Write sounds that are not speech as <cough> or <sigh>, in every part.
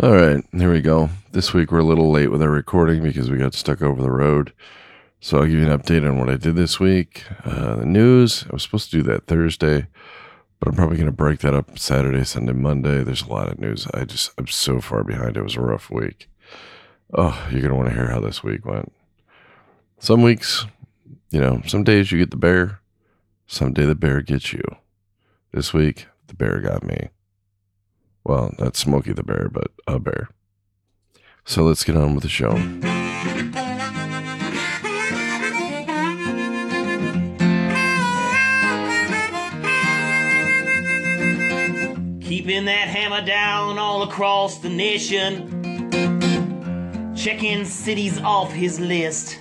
All right, here we go. This week we're a little late with our recording because we got stuck over the road. So I'll give you an update on what I did this week. Uh, the news, I was supposed to do that Thursday, but I'm probably going to break that up Saturday, Sunday, Monday. There's a lot of news. I just, I'm so far behind. It was a rough week. Oh, you're going to want to hear how this week went. Some weeks, you know, some days you get the bear, someday the bear gets you. This week, the bear got me. Well, not Smokey the Bear, but a bear. So let's get on with the show. Keeping that hammer down all across the nation. Checking cities off his list.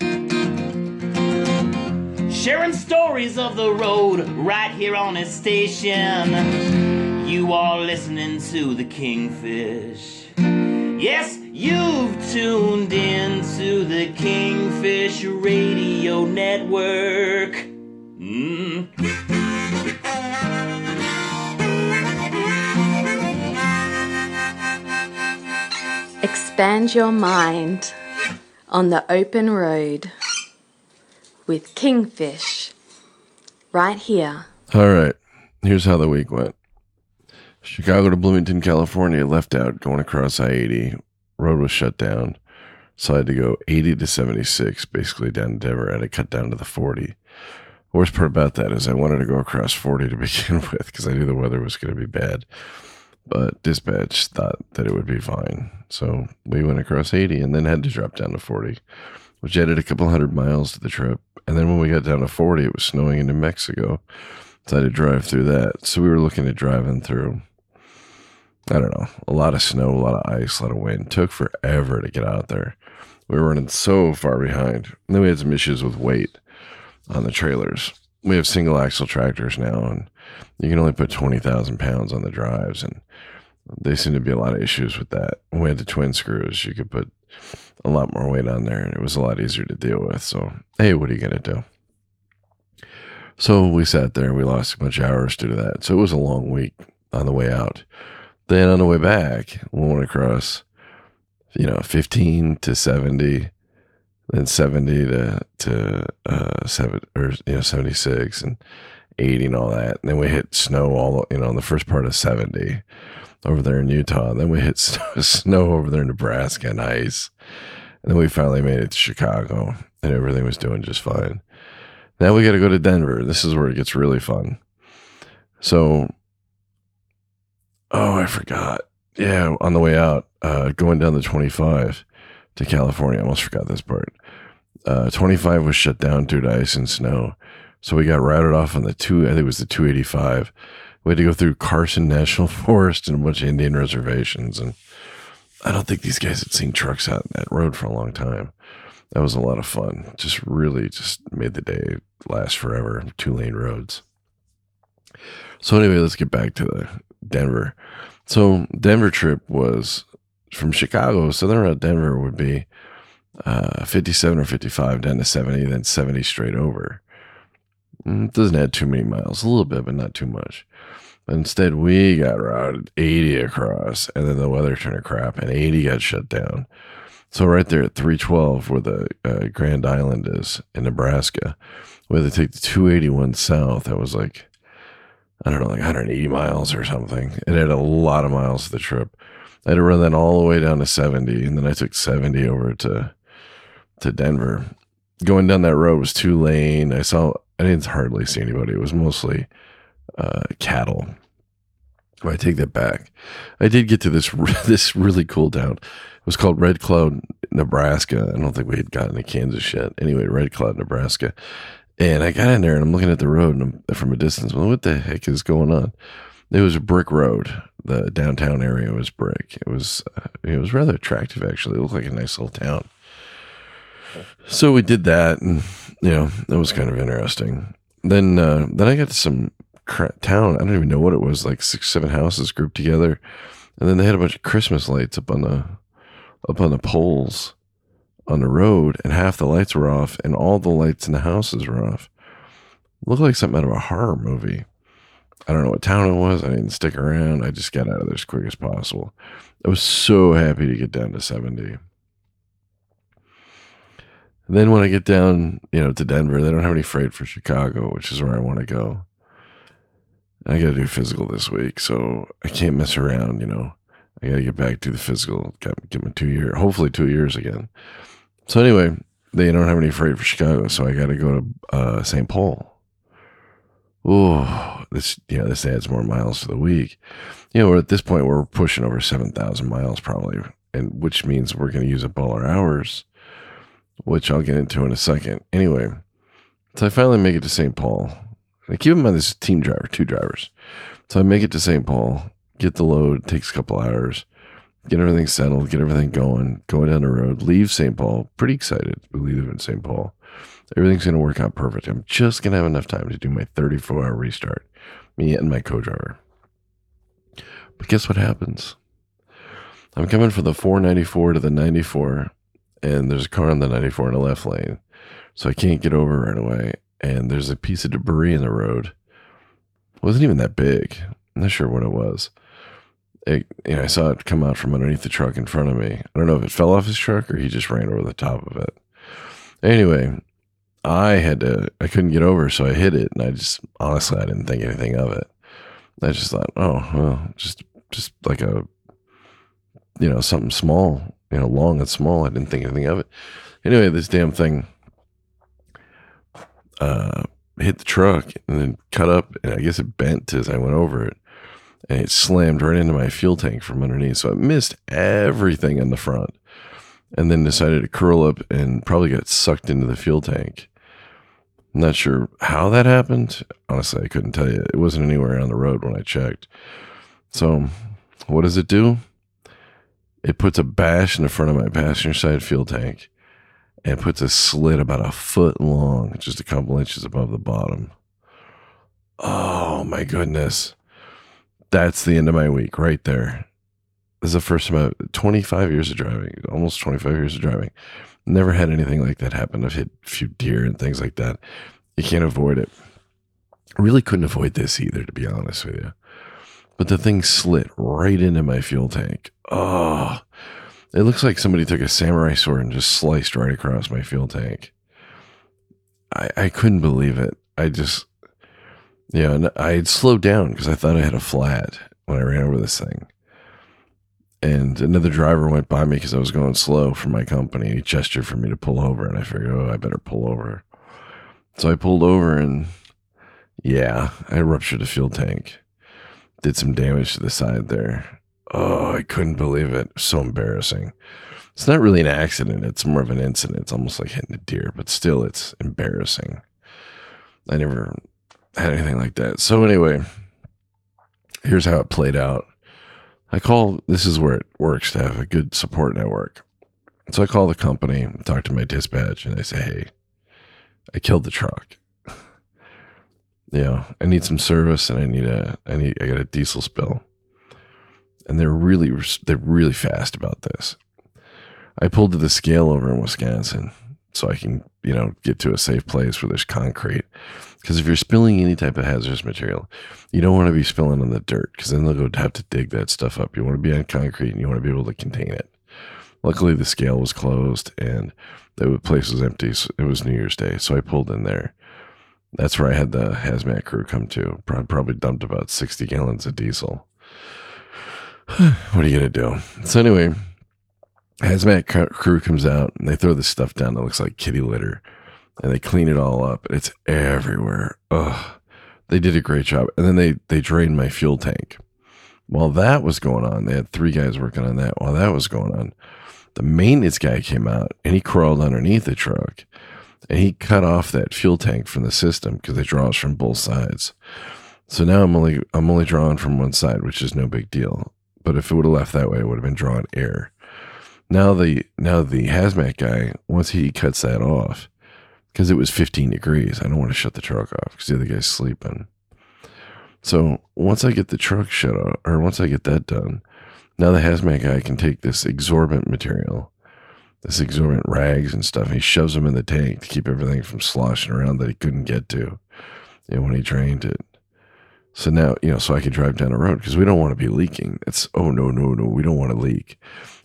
Sharing stories of the road right here on his station. You are listening to the Kingfish. Yes, you've tuned in to the Kingfish Radio Network. Mm. Expand your mind on the open road with Kingfish right here. All right, here's how the week went. Chicago to Bloomington, California, left out going across I 80. Road was shut down. So I had to go 80 to 76, basically down to Denver. I had to cut down to the 40. Worst part about that is I wanted to go across 40 to <laughs> begin with because I knew the weather was going to be bad. But dispatch thought that it would be fine. So we went across 80 and then had to drop down to 40, which added a couple hundred miles to the trip. And then when we got down to 40, it was snowing in New Mexico. So I had to drive through that. So we were looking at driving through, I don't know, a lot of snow, a lot of ice, a lot of wind. took forever to get out there. We were running so far behind. And then we had some issues with weight on the trailers. We have single axle tractors now, and you can only put 20,000 pounds on the drives. And they seem to be a lot of issues with that. We had the twin screws, you could put a lot more weight on there, and it was a lot easier to deal with. So, hey, what are you going to do? So we sat there and we lost a bunch of hours due to that. So it was a long week on the way out. Then on the way back, we went across, you know, 15 to 70, then 70 to, to, uh, seven or, you know, 76 and 80 and all that. And then we hit snow all, you know, in the first part of 70 over there in Utah. And Then we hit <laughs> snow over there in Nebraska and ice. And then we finally made it to Chicago and everything was doing just fine. Now we got to go to Denver. This is where it gets really fun. So, oh, I forgot. Yeah, on the way out, uh, going down the 25 to California. I almost forgot this part. Uh, 25 was shut down due to ice and snow. So we got routed off on the two, I think it was the 285. We had to go through Carson National <laughs> Forest and a bunch of Indian reservations. And I don't think these guys had seen trucks out that road for a long time. That was a lot of fun. Just really just made the day last forever. Two lane roads. So anyway, let's get back to the Denver. So Denver trip was from Chicago. Southern Route Denver would be uh, 57 or 55 down to 70, then 70 straight over. Mm, It doesn't add too many miles, a little bit, but not too much. Instead, we got routed 80 across, and then the weather turned to crap, and 80 got shut down. So right there at 312, where the uh, Grand Island is in Nebraska, we had to take the 281 south. That was like, I don't know, like 180 miles or something. It had a lot of miles to the trip. I had to run that all the way down to 70, and then I took 70 over to to Denver. Going down that road was two lane. I saw, I didn't hardly see anybody. It was mostly uh, cattle. I take that back. I did get to this <laughs> this really cool town. It was called Red Cloud, Nebraska. I don't think we had gotten to Kansas yet. Anyway, Red Cloud, Nebraska. And I got in there and I'm looking at the road and I'm, from a distance. Well, what the heck is going on? It was a brick road. The downtown area was brick. It was uh, it was rather attractive actually. It looked like a nice little town. So we did that, and you know that was kind of interesting. Then uh, then I got to some town. I don't even know what it was. Like six seven houses grouped together, and then they had a bunch of Christmas lights up on the up on the poles on the road, and half the lights were off, and all the lights in the houses were off. Looked like something out of a horror movie. I don't know what town it was. I didn't stick around. I just got out of there as quick as possible. I was so happy to get down to 70. And then when I get down, you know, to Denver, they don't have any freight for Chicago, which is where I want to go. I got to do physical this week, so I can't mess around. You know, I got to get back to the physical. Got get my two year, hopefully two years again. So anyway, they don't have any freight for Chicago, so I got to go to uh, St. Paul. Oh, this yeah, this adds more miles to the week. You know, at this point we're pushing over seven thousand miles probably, and which means we're going to use up all our hours, which I'll get into in a second. Anyway, so I finally make it to St. Paul. And keep in mind this is a team driver, two drivers. So I make it to St. Paul, get the load, takes a couple hours, get everything settled, get everything going, going down the road, leave St. Paul. Pretty excited to leave in St. Paul. Everything's going to work out perfect. I'm just going to have enough time to do my 34 hour restart, me and my co driver. But guess what happens? I'm coming from the 494 to the 94, and there's a car on the 94 in the left lane. So I can't get over right away. And there's a piece of debris in the road. It wasn't even that big. I'm not sure what it was. It, you know, I saw it come out from underneath the truck in front of me. I don't know if it fell off his truck or he just ran over the top of it. Anyway, I had to, I couldn't get over, so I hit it, and I just honestly, I didn't think anything of it. I just thought, oh, well, just, just like a, you know, something small, you know, long and small. I didn't think anything of it. Anyway, this damn thing, uh, hit the truck and then cut up, and I guess it bent as I went over it, and it slammed right into my fuel tank from underneath. So it missed everything in the front, and then decided to curl up and probably got sucked into the fuel tank. I'm not sure how that happened. Honestly, I couldn't tell you. It wasn't anywhere on the road when I checked. So, what does it do? It puts a bash in the front of my passenger side fuel tank and puts a slit about a foot long, just a couple inches above the bottom. Oh my goodness. That's the end of my week right there. This is the first time I've 25 years of driving, almost 25 years of driving. Never had anything like that happen. I've hit a few deer and things like that. You can't avoid it. Really couldn't avoid this either, to be honest with you. But the thing slit right into my fuel tank. Oh, it looks like somebody took a samurai sword and just sliced right across my fuel tank. I, I couldn't believe it. I just, you know, I had slowed down because I thought I had a flat when I ran over this thing and another driver went by me because I was going slow for my company. He gestured for me to pull over, and I figured, oh, I better pull over. So I pulled over, and yeah, I ruptured a fuel tank. Did some damage to the side there. Oh, I couldn't believe it. So embarrassing. It's not really an accident, it's more of an incident. It's almost like hitting a deer, but still, it's embarrassing. I never had anything like that. So, anyway, here's how it played out. I call this is where it works to have a good support network. So I call the company, talk to my dispatch, and they say, "Hey, I killed the truck. <laughs> you know, I need some service, and I need a, I need, I got a diesel spill." And they're really, they're really fast about this. I pulled to the scale over in Wisconsin so I can, you know, get to a safe place where there's concrete. Because if you're spilling any type of hazardous material, you don't want to be spilling on the dirt because then they'll go have to dig that stuff up. You want to be on concrete and you want to be able to contain it. Luckily, the scale was closed and the place was empty. So it was New Year's Day, so I pulled in there. That's where I had the hazmat crew come to. Probably dumped about 60 gallons of diesel. <sighs> what are you going to do? So, anyway, hazmat crew comes out and they throw this stuff down that looks like kitty litter and they clean it all up. and It's everywhere. Ugh. They did a great job. And then they they drained my fuel tank. While that was going on, they had three guys working on that. While that was going on, the maintenance guy came out and he crawled underneath the truck and he cut off that fuel tank from the system because they draw us from both sides. So now I'm only I'm only drawing from one side, which is no big deal. But if it would have left that way, it would have been drawing air. Now the now the hazmat guy, once he cuts that off, because it was 15 degrees. I don't want to shut the truck off because the other guy's sleeping. So once I get the truck shut off, or once I get that done, now the hazmat guy can take this exorbitant material, this exorbitant rags and stuff, and he shoves them in the tank to keep everything from sloshing around that he couldn't get to know, when he drained it. So now, you know, so I could drive down the road because we don't want to be leaking. It's, oh, no, no, no, we don't want to leak.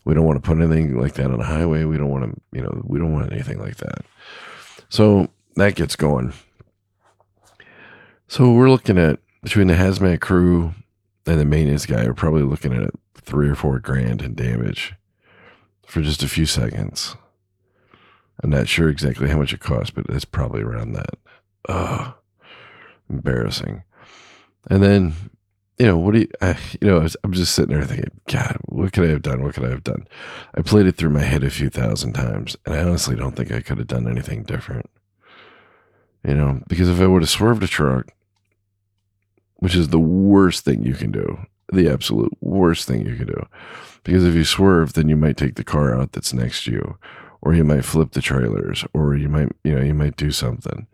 We don't want to put anything like that on the highway. We don't want to, you know, we don't want anything like that. So that gets going. So we're looking at between the hazmat crew and the maintenance guy, we're probably looking at three or four grand in damage for just a few seconds. I'm not sure exactly how much it costs, but it's probably around that. Ugh, embarrassing. And then, you know, what do you, I, you know, was, I'm just sitting there thinking, God, what could I have done? What could I have done? I played it through my head a few thousand times, and I honestly don't think I could have done anything different. You know, because if I would have swerved a truck, which is the worst thing you can do, the absolute worst thing you can do, because if you swerve, then you might take the car out that's next to you, or you might flip the trailers, or you might, you know, you might do something.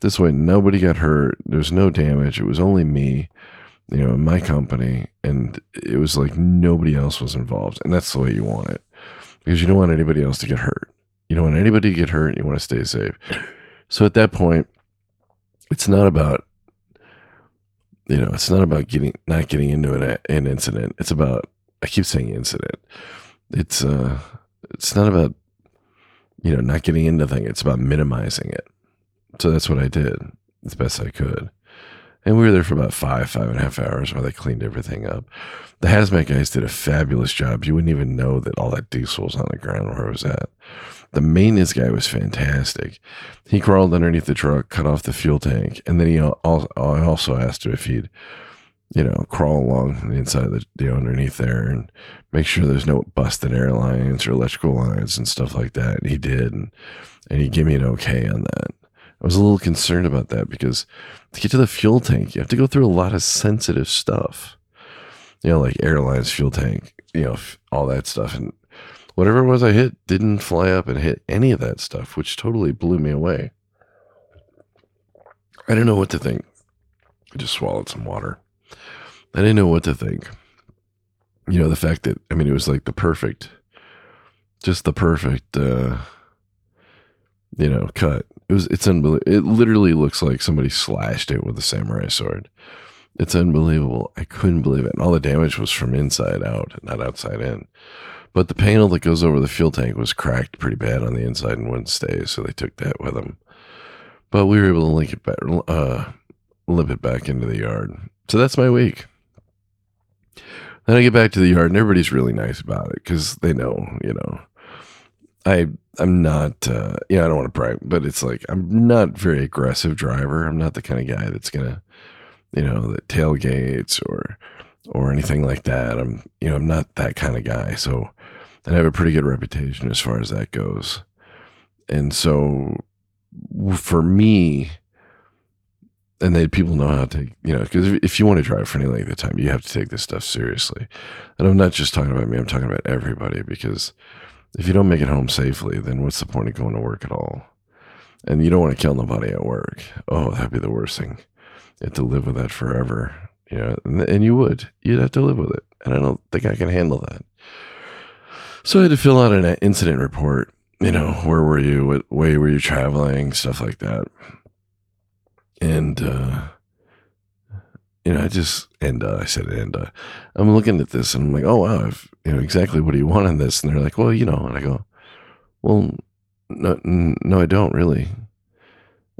This way, nobody got hurt. There's no damage. It was only me, you know, in my company, and it was like nobody else was involved. And that's the way you want it, because you don't want anybody else to get hurt. You don't want anybody to get hurt. You want to stay safe. So at that point, it's not about you know it's not about getting not getting into an, an incident it's about i keep saying incident it's uh it's not about you know not getting into thing it's about minimizing it so that's what i did as best i could and we were there for about five five and a half hours while they cleaned everything up the hazmat guys did a fabulous job you wouldn't even know that all that diesel was on the ground where i was at the maintenance guy was fantastic. He crawled underneath the truck, cut off the fuel tank, and then he also, I also asked if he'd, you know, crawl along the inside of the, you know, underneath there and make sure there's no busted air lines or electrical lines and stuff like that. And he did, and, and he gave me an okay on that. I was a little concerned about that because to get to the fuel tank, you have to go through a lot of sensitive stuff, you know, like airlines, fuel tank, you know, all that stuff. And whatever it was I hit didn't fly up and hit any of that stuff, which totally blew me away. I didn't know what to think. I just swallowed some water. I didn't know what to think. You know, the fact that, I mean, it was like the perfect, just the perfect, uh, you know, cut. It was, it's unbelievable. It literally looks like somebody slashed it with a samurai sword. It's unbelievable. I couldn't believe it. And all the damage was from inside out, not outside in. But the panel that goes over the fuel tank was cracked pretty bad on the inside and wouldn't stay, so they took that with them. But we were able to link it back, uh, limp it back into the yard. So that's my week. Then I get back to the yard, and everybody's really nice about it because they know, you know, I I'm not, uh, you know, I don't want to brag, but it's like I'm not very aggressive driver. I'm not the kind of guy that's gonna, you know, that tailgates or or anything like that. I'm, you know, I'm not that kind of guy. So I have a pretty good reputation as far as that goes. And so for me, and then people know how to you know, because if you want to drive for any length of time, you have to take this stuff seriously. And I'm not just talking about me, I'm talking about everybody because if you don't make it home safely, then what's the point of going to work at all? And you don't want to kill nobody at work. Oh, that'd be the worst thing. You have to live with that forever. You know, and, and you would. You'd have to live with it. And I don't think I can handle that. So I had to fill out an incident report. You know, where were you? What way were you traveling? Stuff like that. And, uh, you know, I just, and uh, I said, and uh, I'm looking at this and I'm like, oh, wow, I've, you know, exactly what do you want in this? And they're like, well, you know, and I go, well, no, no, I don't really.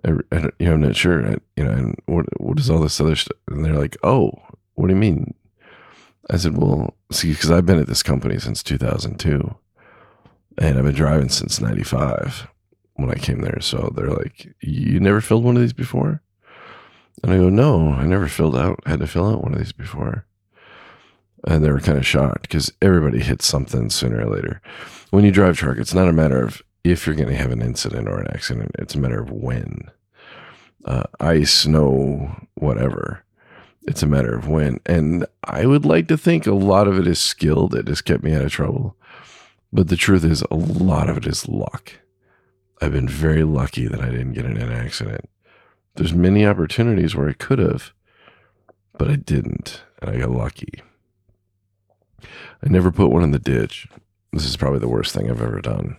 I, I you know, I'm not sure. I, you know, and what, what is all this other stuff? And they're like, oh, what do you mean? I said, well, see, because I've been at this company since 2002 and I've been driving since 95 when I came there. So they're like, you never filled one of these before? And I go, no, I never filled out, had to fill out one of these before. And they were kind of shocked because everybody hits something sooner or later. When you drive truck, it's not a matter of if you're going to have an incident or an accident, it's a matter of when. Uh, ice, snow, whatever. It's a matter of when. And I would like to think a lot of it is skill that has kept me out of trouble. But the truth is, a lot of it is luck. I've been very lucky that I didn't get in an accident. There's many opportunities where I could have, but I didn't, and I got lucky. I never put one in the ditch. This is probably the worst thing I've ever done.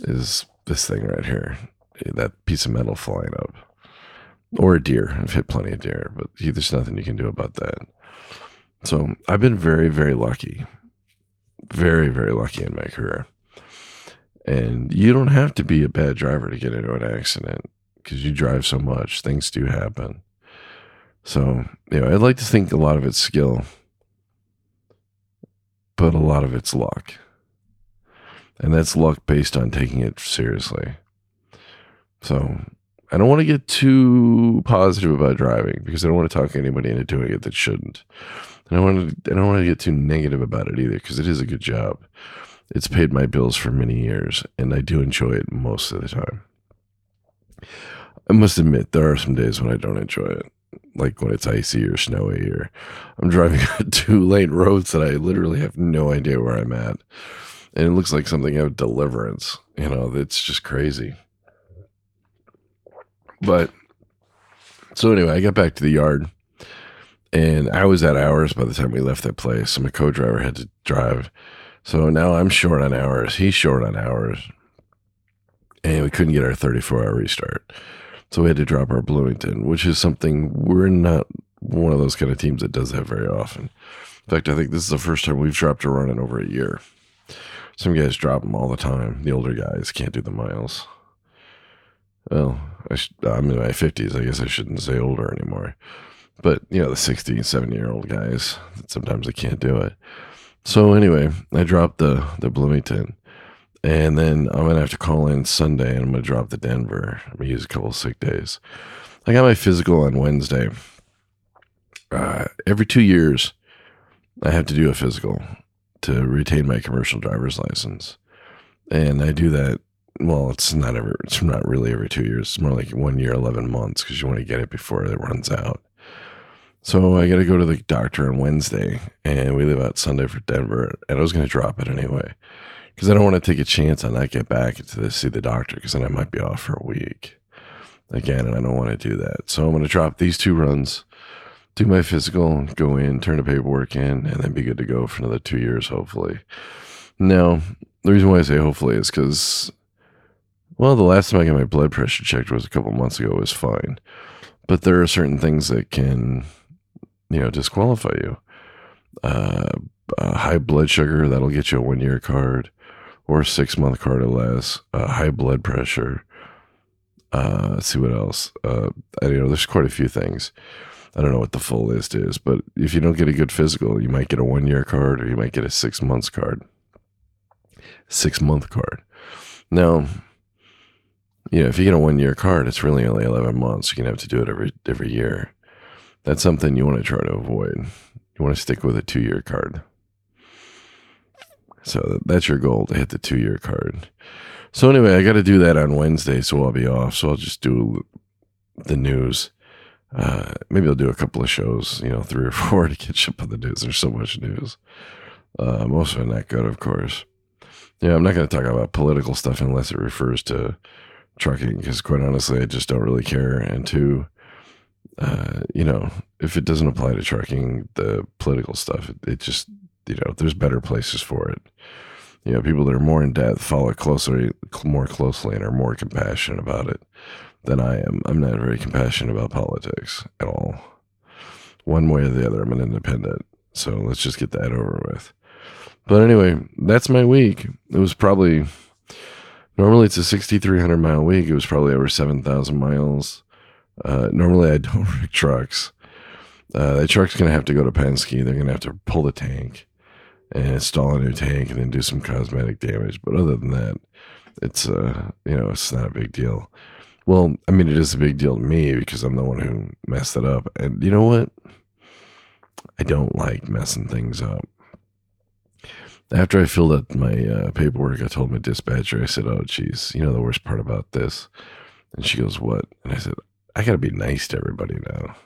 Is this thing right here, that piece of metal flying up. or a deer. I've hit plenty of deer, but there's nothing you can do about that. So I've been very, very lucky, very, very lucky in my career. And you don't have to be a bad driver to get into an accident because you drive so much. Things do happen. So, you know, I'd like to think a lot of it's skill, but a lot of it's luck. And that's luck based on taking it seriously. So, I don't want to get too positive about driving because I don't want to talk anybody into doing it that shouldn't. And I want to, I don't want to get too negative about it either because it is a good job. It's paid my bills for many years and I do enjoy it most of the time. I must admit, there are some days when I don't enjoy it, like when it's icy or snowy, or I'm driving on <laughs> two lane roads that I literally have no idea where I'm at. And it looks like something out of deliverance. You know, it's just crazy. But so anyway, I got back to the yard and I was at hours by the time we left that place. So my co driver had to drive. So now I'm short on hours. He's short on hours. And we couldn't get our 34 hour restart. So we had to drop our Bloomington, which is something we're not one of those kind of teams that does that very often. In fact, I think this is the first time we've dropped a run in over a year. Some guys drop them all the time. The older guys can't do the miles. Well, I am in my 50s. I guess I shouldn't say older anymore. But, you know, the 60, 70 year old guys, sometimes they can't do it. So anyway, I dropped the, the Bloomington. And then I'm to have to call in Sunday and I'm to drop the Denver. I'm to use a couple sick days. I got my physical on Wednesday. Uh, every two years, I have to do a physical to retain my commercial driver's license. And I do that well, it's not ever, it's not really every two years. It's more like one year, 11 months because you want to get it before it runs out. So I got to go to the doctor on Wednesday and we leave out Sunday for Denver. And I was going to drop it anyway because I don't want to take a chance on not get back to see the doctor because then I might be off for a week again. And I don't want to do that. So I'm going to drop these two runs, do my physical, go in, turn the paperwork in, and then be good to go for another two years, hopefully. Now, the reason why I say hopefully is because well, the last time I got my blood pressure checked was a couple months ago. It was fine, but there are certain things that can, you know, disqualify you. Uh, high blood sugar that'll get you a one year card, or six month card or less. Uh, high blood pressure. Uh, let's see what else. Uh, I, you know, there's quite a few things. I don't know what the full list is, but if you don't get a good physical, you might get a one year card or you might get a six months card. Six month card. Now, you know, if you get a one year card, it's really only 11 months. You're going to have to do it every, every year. That's something you want to try to avoid. You want to stick with a two year card. So that's your goal to hit the two year card. So anyway, I got to do that on Wednesday, so I'll be off. So I'll just do the news. Uh, maybe I'll do a couple of shows, you know, three or <laughs> four to catch up on the news. There's so much news. Uh, most of it not good, of course. Yeah, I'm not going to talk about political stuff unless it refers to trucking because quite honestly, I just don't really care. And two, uh, you know, if it doesn't apply to trucking, the political stuff, it, it, just, you know, there's better places for it. You know, people that are more in depth follow closely, more closely, and are more compassionate about it than I am. I'm not very compassionate about politics at all. One way or the other, I'm an independent. So let's just get that over with. But anyway, that's my week. It was probably Normally it's a 6,300 mile week. It was probably over 7,000 miles. Uh, normally I don't rig <laughs> trucks. Uh, that truck's going to have to go to Penske. They're going to have to pull the tank and install a new tank and then do some cosmetic damage. But other than that, it's, uh, you know, it's not a big deal. Well, I mean, it is a big deal to me because I'm the one who messed it up. And you know what? I don't like messing things up. After I filled out my uh, paperwork, I told my dispatcher, I said, Oh, geez, you know the worst part about this? And she goes, What? And I said, I got to be nice to everybody now.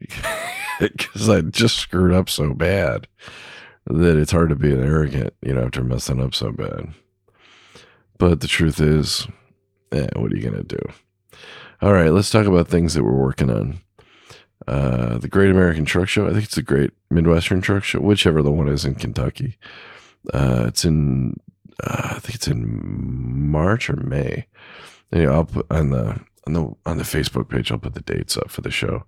<laughs> Because I just screwed up so bad that it's hard to be an arrogant, you know, after messing up so bad. But the truth is, eh, what are you going to do? All right, let's talk about things that we're working on. Uh, the Great American Truck Show. I think it's the Great Midwestern Truck Show, whichever the one is in Kentucky. Uh, it's in, uh, I think it's in March or May. Anyway, I'll put on the on the on the Facebook page. I'll put the dates up for the show.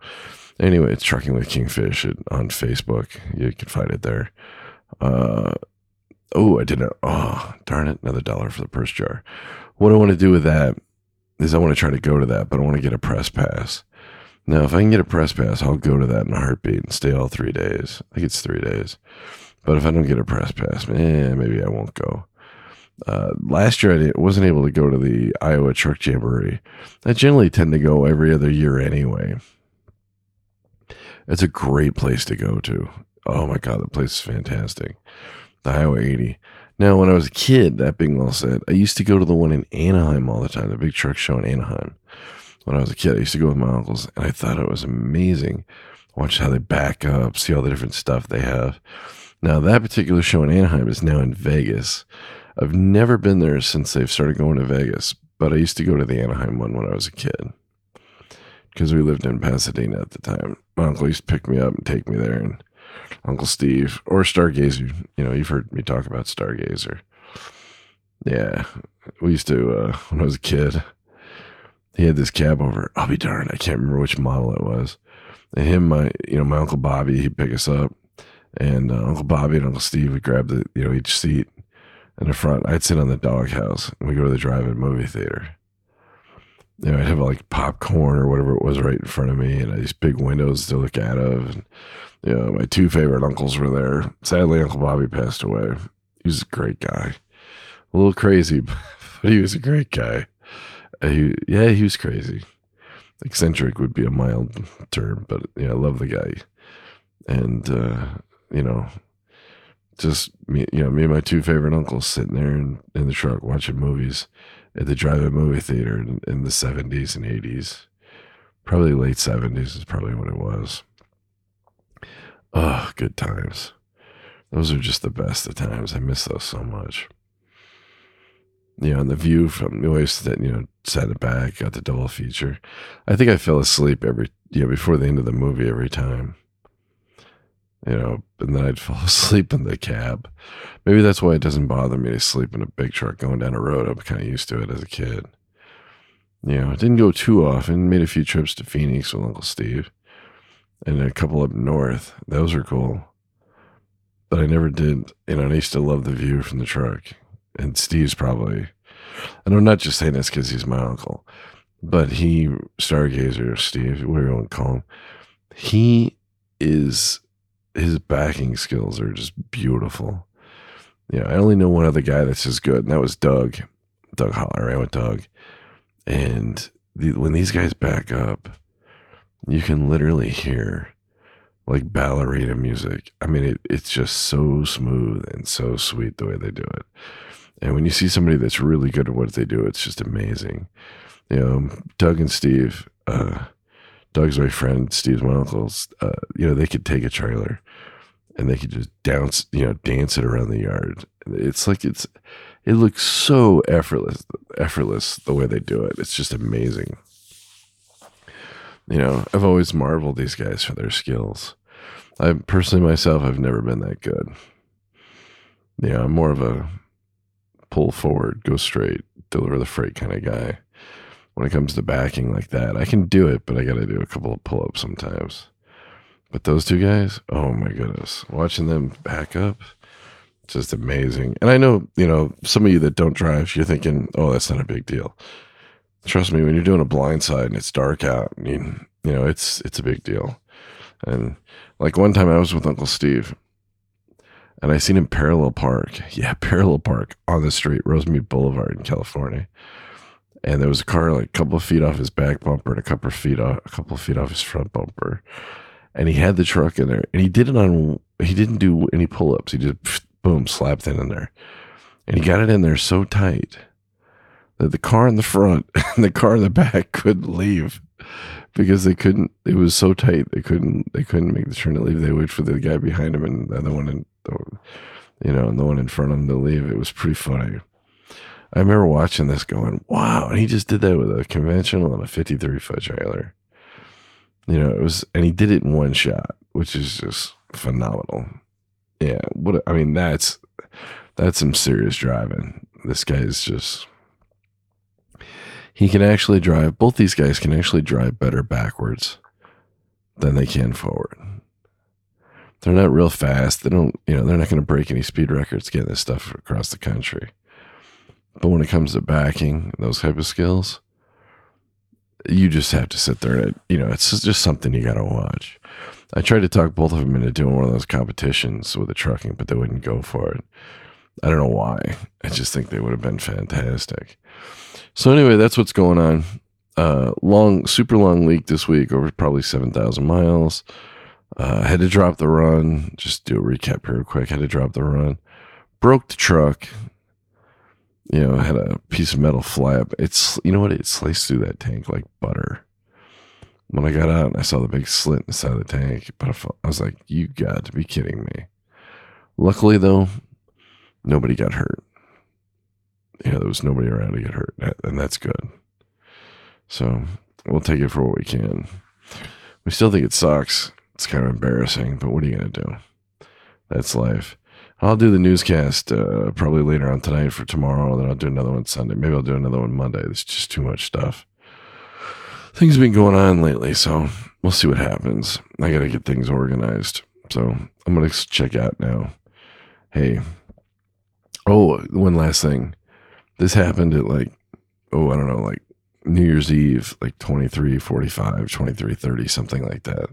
Anyway, it's trucking with Kingfish on Facebook. You can find it there. Uh, oh, I didn't. Oh, darn it! Another dollar for the purse jar. What I want to do with that is I want to try to go to that, but I want to get a press pass. Now, if I can get a press pass, I'll go to that in a heartbeat and stay all three days. I think it's three days. But if I don't get a press pass, eh, maybe I won't go. Uh, last year, I wasn't able to go to the Iowa Truck Jamboree. I generally tend to go every other year anyway. It's a great place to go to. Oh my God, the place is fantastic. The Highway 80. Now, when I was a kid, that being well said, I used to go to the one in Anaheim all the time, the big truck show in Anaheim. When I was a kid, I used to go with my uncles, and I thought it was amazing. Watch how they back up, see all the different stuff they have. Now, that particular show in Anaheim is now in Vegas. I've never been there since they've started going to Vegas, but I used to go to the Anaheim one when I was a kid because we lived in Pasadena at the time. My uncle used to pick me up and take me there, and Uncle Steve or Stargazer. You know, you've heard me talk about Stargazer. Yeah, we used to uh, when I was a kid. He had this cab over. I'll be darned, I can't remember which model it was. And him, my you know, my uncle Bobby, he'd pick us up, and uh, Uncle Bobby and Uncle Steve would grab the you know each seat in the front. I'd sit on the doghouse, and we go to the drive-in movie theater. You know, I'd have like popcorn or whatever it was right in front of me, and these big windows to look out of. And, you know, my two favorite uncles were there. Sadly, Uncle Bobby passed away. He was a great guy, a little crazy, <laughs> but he was a great guy. He, yeah, he was crazy. Eccentric would be a mild term, but yeah, I love the guy. And uh, you know, just me, you know, me and my two favorite uncles sitting there in, in the truck watching movies at the drive-in movie theater in, in the seventies and eighties, probably late seventies is probably what it was. Oh, good times. Those are just the best of times. I miss those so much. You know, and the view from the always that you know sat it back, got the double feature. I think I fell asleep every you know before the end of the movie every time you know, and then I'd <laughs> fall asleep in the cab. Maybe that's why it doesn't bother me to sleep in a big truck going down a road. I'm kind of used to it as a kid. You know, I didn't go too often. Made a few trips to Phoenix with Uncle Steve, and a couple up north. Those were cool. But I never did. You know, and I used to love the view from the truck. And Steve's probably, and I'm not just saying this because he's my uncle, but he, Stargazer, Steve, whatever you want to call him, he is his backing skills are just beautiful. Yeah, I only know one other guy that's as good, and that was Doug. Doug Holler. I ran with Doug, and the, when these guys back up, you can literally hear like ballerina music. I mean, it, it's just so smooth and so sweet the way they do it. And when you see somebody that's really good at what they do, it's just amazing. You know, Doug and Steve, uh, Doug's my friend, Steve's my uncle's. Uh, you know, they could take a trailer and they could just dance, you know, dance it around the yard. It's like it's, it looks so effortless, effortless the way they do it. It's just amazing. You know, I've always marveled these guys for their skills. I personally myself, I've never been that good. Yeah, I'm more of a pull forward, go straight, deliver the freight kind of guy when it comes to backing like that. I can do it, but I got to do a couple of pull ups sometimes. But those two guys, oh my goodness, watching them back up, just amazing. And I know, you know, some of you that don't drive, you're thinking, oh, that's not a big deal. Trust me, when you're doing a blind side and it's dark out, I mean, you know, it's it's a big deal. And like one time I was with Uncle Steve and I seen him parallel park. <laughs> Yeah, parallel park on the street, Rosemead Boulevard in California and there was a car like a couple of feet off his back bumper and a couple of feet off, a couple of feet off his front bumper, and he had the truck in there, and he did it on. He didn't do any pull ups. He just boom slapped it in there, and he got it in there so tight that the car in the front <laughs> and the car in the back couldn't leave because they couldn't. It was so tight they couldn't. They couldn't make the turn to leave. They waited for the guy behind him and the other one in, you know, and the one in front of him to leave. It was pretty funny. I remember watching this going, wow. And he just did that with a conventional and a 53 foot trailer. You know, it was, and he did it in one shot, which is just phenomenal. Yeah. What, I mean, that's, that's some serious driving. This guy is just, he can actually drive. Both these guys can actually drive better backwards than they can forward. They're not real fast. They don't, you know, they're not going to break any speed records getting this stuff across the country. But when it comes to backing those type of skills, you just have to sit there and, you know, it's just something you got to watch. I tried to talk both of them into doing one of those competitions with the trucking, but they wouldn't go for it. I don't know why. I just think they would have been fantastic. So anyway, that's what's going on. Uh, long, super long leak this week, over probably seven thousand miles. Uh, had to drop the run. Just do a recap here real quick. Had to drop the run. Broke the truck. You know, had a piece of metal fly up. It's you know what? It sliced through that tank like butter. When I got out and I saw the big slit inside the tank, but I, felt, I was like, "You got to be kidding me!" Luckily, though, nobody got hurt. You know, there was nobody around to get hurt, and that's good. So we'll take it for what we can. We still think it sucks. It's kind of embarrassing, but what are you going to do? That's life. I'll do the newscast uh, probably later on tonight for tomorrow. Then I'll do another one Sunday. Maybe I'll do another one Monday. There's just too much stuff. Things have been going on lately, so we'll see what happens. I got to get things organized. So I'm going to check out now. Hey, oh, one last thing. This happened at like, oh, I don't know, like New Year's Eve, like 23, 45, 23, 30, something like that.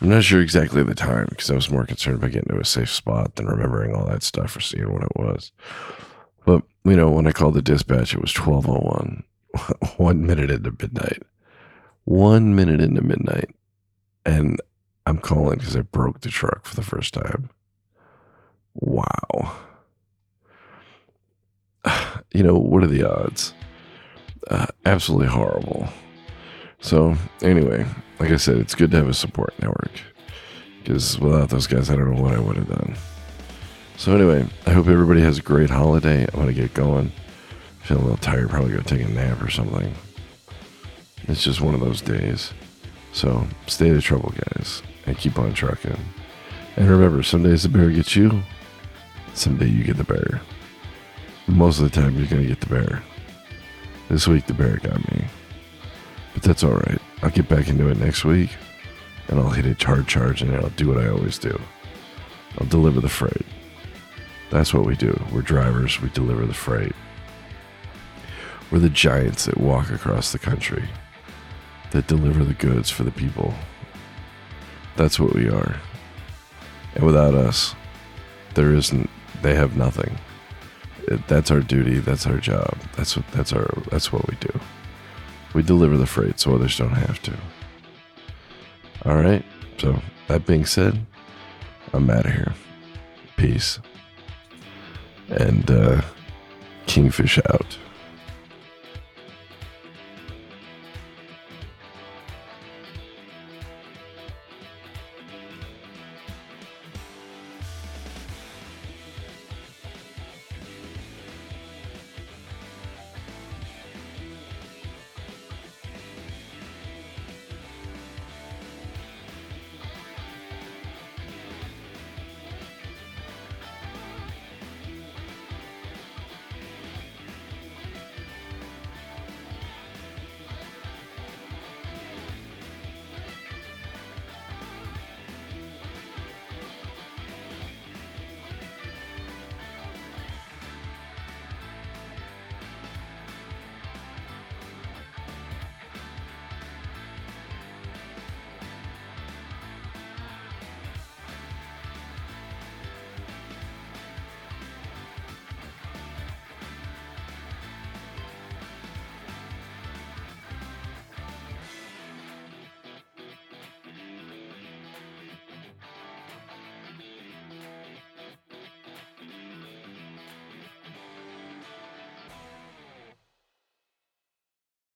I'm not sure exactly the time because I was more concerned about getting to a safe spot than remembering all that stuff or seeing what it was. But, you know, when I called the dispatch, it was 1201, <laughs> one minute into midnight. One minute into midnight. And I'm calling because I broke the truck for the first time. Wow. <sighs> You know, what are the odds? Uh, absolutely horrible. So, anyway, like I said, it's good to have a support network because without those guys, I don't know what I would have done. So, anyway, I hope everybody has a great holiday. I'm going to get going. I feel a little tired, probably go take a nap or something. It's just one of those days. So, stay the trouble, guys, and keep on trucking. And remember, some days the bear gets you, someday you get the bear. Most of the time, you're going to get the bear. This week the bear got me. But that's all right. I'll get back into it next week and I'll hit it hard charge and I'll do what I always do. I'll deliver the freight. That's what we do. We're drivers, we deliver the freight. We're the giants that walk across the country, that deliver the goods for the people. That's what we are. And without us, there isn't, they have nothing that's our duty. That's our job. That's what that's our that's what we do. We deliver the freight so others don't have to. All right. So that being said, I'm out of here. Peace. And uh, Kingfish out.